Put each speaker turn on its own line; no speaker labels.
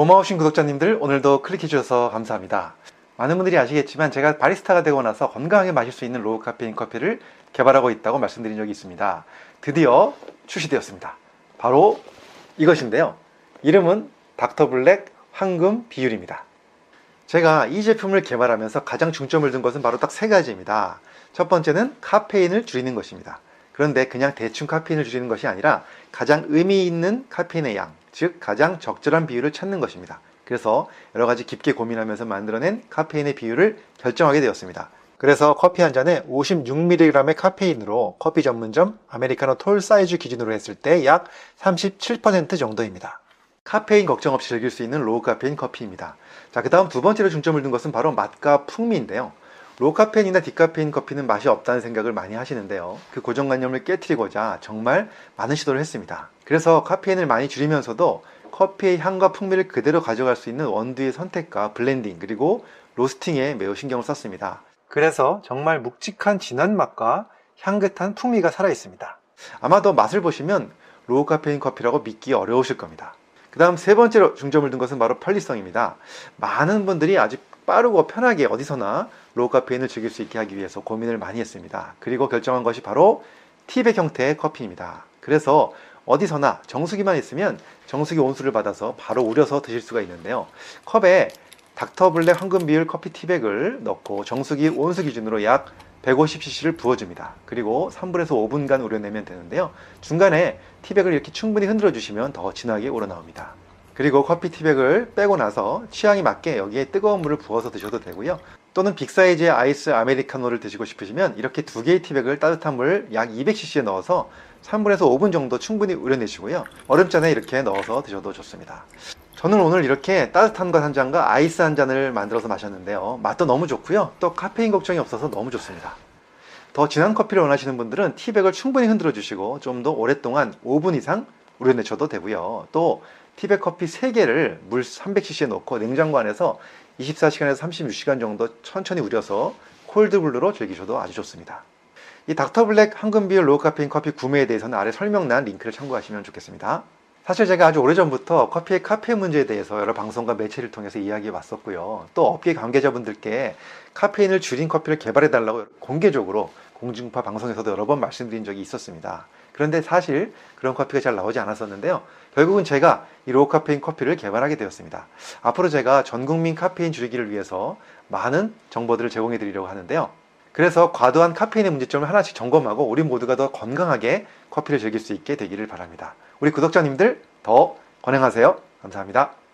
고마우신 구독자님들 오늘도 클릭해주셔서 감사합니다. 많은 분들이 아시겠지만 제가 바리스타가 되고 나서 건강하게 마실 수 있는 low 카페인 커피를 개발하고 있다고 말씀드린 적이 있습니다. 드디어 출시되었습니다. 바로 이것인데요. 이름은 닥터블랙 황금 비율입니다. 제가 이 제품을 개발하면서 가장 중점을 둔 것은 바로 딱 세 가지입니다. 첫 번째는 카페인을 줄이는 것입니다. 그런데 그냥 대충 카페인을 줄이는 것이 아니라 가장 의미 있는 카페인의 양, 즉 가장 적절한 비율을 찾는 것입니다. 그래서 여러 가지 깊게 고민하면서 만들어낸 카페인의 비율을 결정하게 되었습니다. 그래서 커피 한 잔에 56mg의 카페인으로 커피 전문점 아메리카노 tall 사이즈 기준으로 했을 때 약 37% 정도입니다. 카페인 걱정 없이 즐길 수 있는 low 카페인 커피입니다. 자, 그 다음 두 번째로 중점을 둔 것은 바로 맛과 풍미인데요. low 카페인이나 디카페인 커피는 맛이 없다는 생각을 많이 하시는데요. 그 고정관념을 깨뜨리고자 정말 많은 시도를 했습니다. 그래서 카페인을 많이 줄이면서도 커피의 향과 풍미를 그대로 가져갈 수 있는 원두의 선택과 블렌딩 그리고 로스팅에 매우 신경을 썼습니다. 그래서 정말 묵직한 진한 맛과 향긋한 풍미가 살아 있습니다. 아마도 맛을 보시면 low 카페인 커피라고 믿기 어려우실 겁니다. 그 다음 세 번째로 중점을 둔 것은 바로 편리성입니다. 많은 분들이 아주 빠르고 편하게 어디서나 low 카페인을 즐길 수 있게 하기 위해서 고민을 많이 했습니다. 그리고 결정한 것이 바로 티백 형태의 커피입니다. 그래서 어디서나 정수기만 있으면 정수기 온수를 받아서 바로 우려서 드실 수가 있는데요. 컵에 닥터블랙 황금 비율 커피 티백을 넣고 정수기 온수 기준으로 약 150cc를 부어줍니다. 그리고 3분에서 5분간 우려내면 되는데요. 중간에 티백을 이렇게 충분히 흔들어 주시면 더 진하게 우러나옵니다. 그리고 커피 티백을 빼고 나서 취향에 맞게 여기에 뜨거운 물을 부어서 드셔도 되고요. 또는 big 사이즈의 아이스 아메리카노를 드시고 싶으시면 이렇게 두 개의 티백을 따뜻한 물 약 200cc에 넣어서 3분에서 5분 정도 충분히 우려내시고요. 얼음잔에 이렇게 넣어서 드셔도 좋습니다. 저는 오늘 이렇게 따뜻한 것 한 잔과 아이스 한 잔을 만들어서 마셨는데요. 맛도 너무 좋고요. 또 카페인 걱정이 없어서 너무 좋습니다. 더 진한 커피를 원하시는 분들은 티백을 충분히 흔들어 주시고 좀 더 오랫동안 5분 이상 우려내셔도 되고요. 또 티백 커피 3개를 물 300cc에 넣고 냉장고 안에서 24시간에서 36시간 정도 천천히 우려서 cold brew로 즐기셔도 아주 좋습니다. 이 닥터블랙 황금비율 low 카페인 커피 구매에 대해서는 아래 설명란 링크를 참고하시면 좋겠습니다. 사실 제가 아주 오래전부터 커피의 카페인 문제에 대해서 여러 방송과 매체를 통해서 이야기해 왔었고요. 또 업계 관계자분들께 카페인을 줄인 커피를 개발해 달라고 공개적으로 공중파 방송에서도 여러 번 말씀드린 적이 있었습니다. 그런데 사실 그런 커피가 잘 나오지 않았었는데요. 결국은 제가 이 low 카페인 커피를 개발하게 되었습니다. 앞으로 제가 전 국민 카페인 줄이기를 위해서 많은 정보들을 제공해 드리려고 하는데요. 그래서 과도한 카페인의 문제점을 하나씩 점검하고 우리 모두가 더 건강하게 커피를 즐길 수 있게 되기를 바랍니다. 우리 구독자님들 더 건행하세요. 감사합니다.